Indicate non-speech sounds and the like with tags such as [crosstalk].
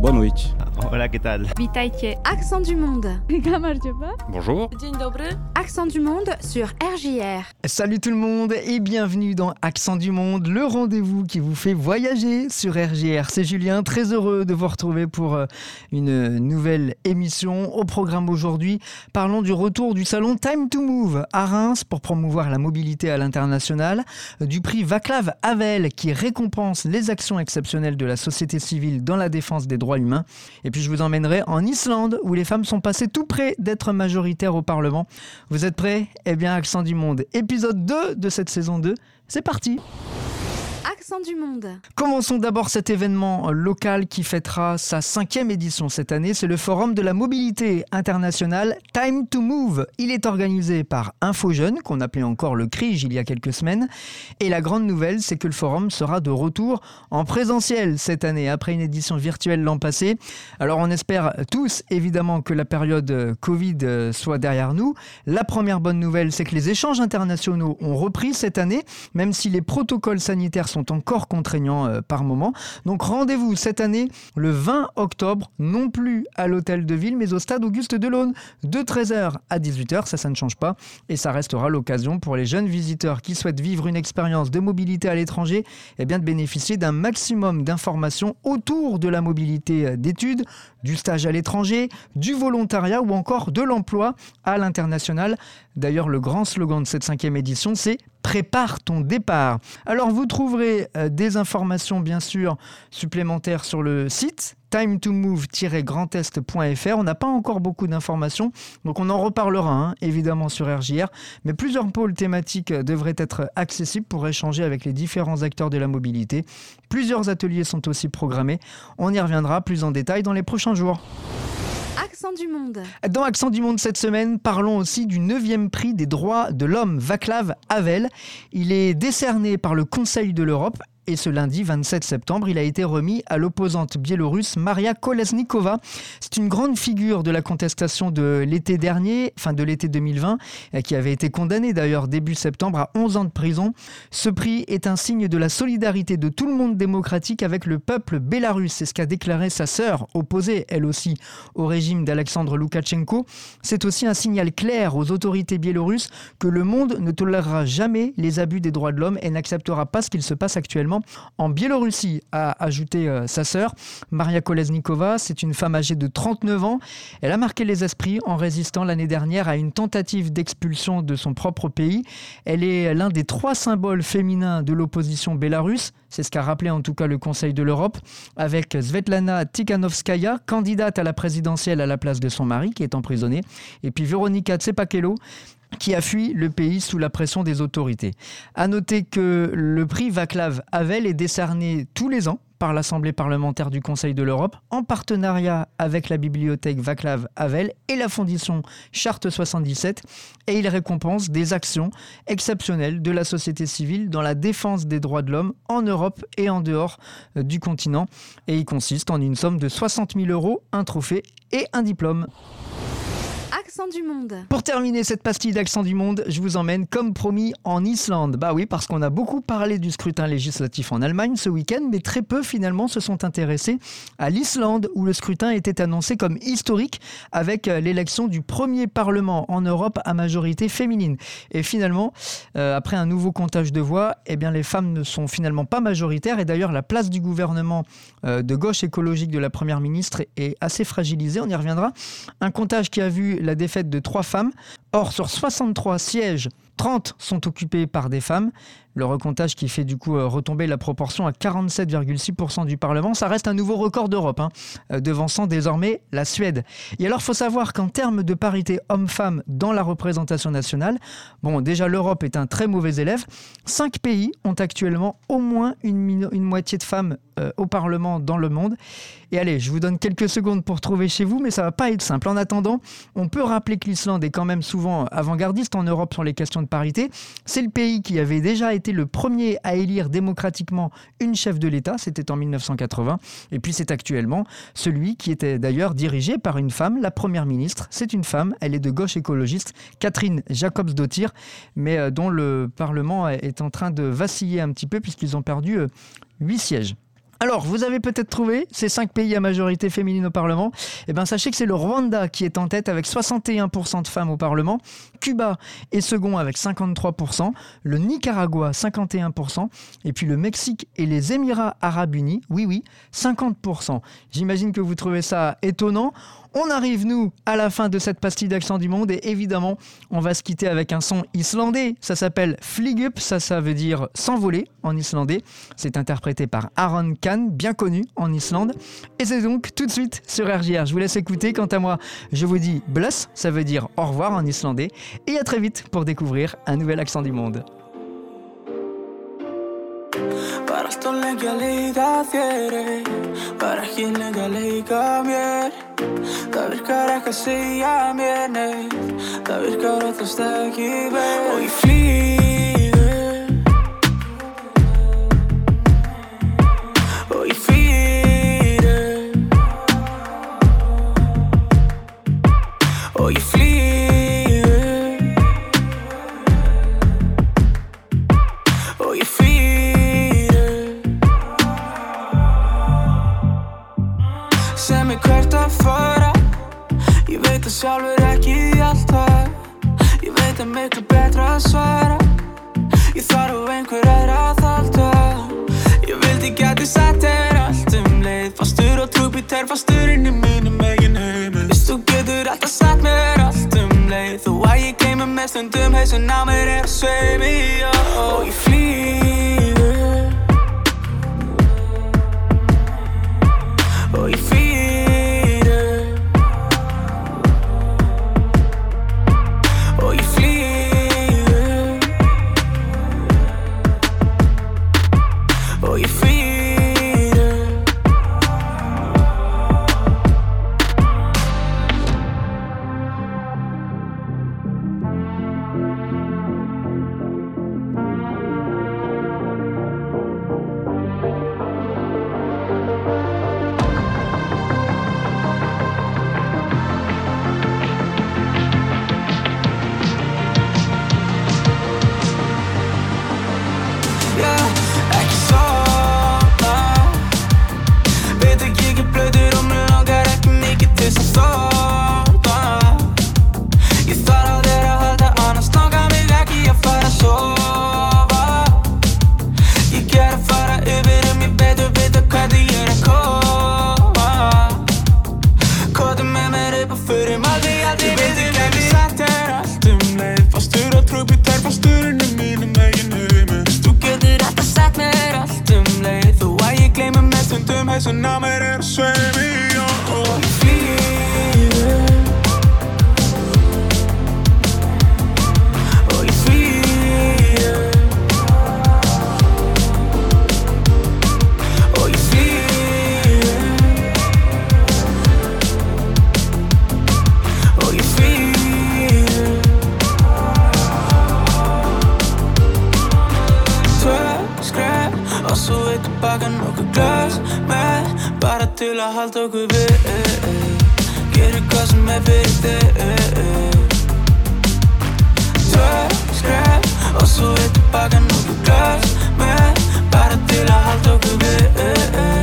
Boa noite. Hola, ¿qué tal? Accent du monde. [laughs] Bonjour. Accent du monde sur RJR. Salut tout le monde et bienvenue dans Accent du Monde, le rendez-vous qui vous fait voyager sur RGR. C'est Julien, très heureux de vous retrouver pour euh, une nouvelle émission. Au programme aujourd'hui, parlons du retour du salon Time to Move à Reims pour promouvoir la mobilité à l'international, du prix Vaclav Havel qui récompense les actions exceptionnelles de la société civile dans la défense des droits humains. Et puis je vous emmènerai en Islande où les femmes sont passées tout près d'être majoritaires au Parlement. Vous êtes prêts? Eh bien, Accent du Monde, épisode 2 de cette saison 2, c'est parti Du monde. Commençons d'abord cet événement local qui fêtera sa cinquième édition cette année. C'est le Forum de la mobilité internationale Time to Move. Il est organisé par Info Jeune, qu'on appelait encore le CRIJ il y a quelques semaines. Et la grande nouvelle, c'est que le forum sera de retour en présentiel cette année, après une édition virtuelle l'an passé. Alors on espère tous évidemment que la période Covid soit derrière nous. La première bonne nouvelle, c'est que les échanges internationaux ont repris cette année, même si les protocoles sanitaires sont encore contraignants euh, par moment. Donc rendez-vous cette année le 20 octobre, non plus à l'hôtel de ville, mais au stade Auguste Delaune, de 13h à 18h. Ça, ça ne change pas. Et ça restera l'occasion pour les jeunes visiteurs qui souhaitent vivre une expérience de mobilité à l'étranger, eh bien de bénéficier d'un maximum d'informations autour de la mobilité euh, d'études, du stage à l'étranger, du volontariat ou encore de l'emploi à l'international. D'ailleurs, le grand slogan de cette cinquième édition, c'est Prépare ton départ. Alors, vous trouverez euh, des informations, bien sûr, supplémentaires sur le site time to move-grandest.fr. On n'a pas encore beaucoup d'informations, donc on en reparlera hein, évidemment sur RJR, mais plusieurs pôles thématiques devraient être accessibles pour échanger avec les différents acteurs de la mobilité. Plusieurs ateliers sont aussi programmés. On y reviendra plus en détail dans les prochains jours. Dans Accent du Monde cette semaine, parlons aussi du 9e prix des droits de l'homme, Vaclav Havel. Il est décerné par le Conseil de l'Europe et ce lundi 27 septembre, il a été remis à l'opposante biélorusse Maria Kolesnikova. C'est une grande figure de la contestation de l'été dernier, fin de l'été 2020, qui avait été condamnée d'ailleurs début septembre à 11 ans de prison. Ce prix est un signe de la solidarité de tout le monde démocratique avec le peuple bélarusse. C'est ce qu'a déclaré sa sœur, opposée elle aussi au régime d'Alexandre Loukachenko. C'est aussi un signal clair aux autorités biélorusses que le monde ne tolérera jamais les abus des droits de l'homme et n'acceptera pas ce qu'il se passe actuellement en Biélorussie, a ajouté euh, sa sœur. Maria Kolesnikova, c'est une femme âgée de 39 ans. Elle a marqué les esprits en résistant l'année dernière à une tentative d'expulsion de son propre pays. Elle est l'un des trois symboles féminins de l'opposition bélarusse. C'est ce qu'a rappelé en tout cas le Conseil de l'Europe, avec Svetlana Tikhanovskaya, candidate à la présidentielle à la place de son mari, qui est emprisonné, et puis Veronika Tsepakelo, qui a fui le pays sous la pression des autorités. À noter que le prix Vaclav Havel est décerné tous les ans par l'Assemblée parlementaire du Conseil de l'Europe en partenariat avec la bibliothèque Vaclav Havel et la fondation Charte 77 et il récompense des actions exceptionnelles de la société civile dans la défense des droits de l'homme en Europe et en dehors du continent et il consiste en une somme de 60 000 euros, un trophée et un diplôme. Accent du monde. Pour terminer cette pastille d'accent du monde, je vous emmène comme promis en Islande. Bah oui, parce qu'on a beaucoup parlé du scrutin législatif en Allemagne ce week-end, mais très peu finalement se sont intéressés à l'Islande où le scrutin était annoncé comme historique avec euh, l'élection du premier parlement en Europe à majorité féminine. Et finalement, euh, après un nouveau comptage de voix, eh bien les femmes ne sont finalement pas majoritaires et d'ailleurs la place du gouvernement euh, de gauche écologique de la première ministre est assez fragilisée. On y reviendra. Un comptage qui a vu la défaite de trois femmes. Or, sur 63 sièges, 30 sont occupés par des femmes. Le recomptage qui fait du coup euh, retomber la proportion à 47,6% du Parlement, ça reste un nouveau record d'Europe, hein, euh, devançant désormais la Suède. Et alors, il faut savoir qu'en termes de parité homme-femme dans la représentation nationale, bon, déjà l'Europe est un très mauvais élève. Cinq pays ont actuellement au moins une, moitié de femmes euh, au Parlement dans le monde. Et allez, je vous donne quelques secondes pour trouver chez vous, mais ça va pas être simple. En attendant, on peut rappeler que l'Islande est quand même souvent avant-gardiste en Europe sur les questions de parité. C'est le pays qui avait déjà été le premier à élire démocratiquement une chef de l'État, c'était en 1980, et puis c'est actuellement celui qui était d'ailleurs dirigé par une femme, la première ministre. C'est une femme, elle est de gauche écologiste, Catherine Jacobsdottir, mais euh, dont le Parlement est en train de vaciller un petit peu puisqu'ils ont perdu 8 euh, sièges. Alors, vous avez peut-être trouvé ces cinq pays à majorité féminine au Parlement. Eh bien, sachez que c'est le Rwanda qui est en tête avec 61% de femmes au Parlement. Cuba est second avec 53%. Le Nicaragua, 51%. Et puis le Mexique et les Émirats Arabes Unis, oui, oui, 50%. J'imagine que vous trouvez ça étonnant. On arrive, nous, à la fin de cette pastille d'accent du monde et évidemment, on va se quitter avec un son islandais. Ça s'appelle Fligup, ça, ça veut dire s'envoler en islandais. C'est interprété par Aaron Kahn, bien connu en Islande. Et c'est donc tout de suite sur RGR. Je vous laisse écouter. Quant à moi, je vous dis bless, ça veut dire au revoir en islandais. Et à très vite pour découvrir un nouvel accent du monde. Ekki alltaf Ég veit að miklu betra að svara. Ég þarf einhver aðra að þalda Ég vildi geti sagt þér allt um leið. Fastur og trúbíter, fastur inn í mínum eigin heimi Vist þú getur alltaf sagt mér allt um leið. Þó að ég gleymi með stundum hausin á mér er að sveimi Og ég flýðu Og ég flýðu you feel tsunami. Tvö og så er tilbaka nokkuð glas með bara til að halda okkur við Gerir hvað sem er fyrir þig Tvö skref og svo er tilbaka nokkuð glas með bara til að halda okkur við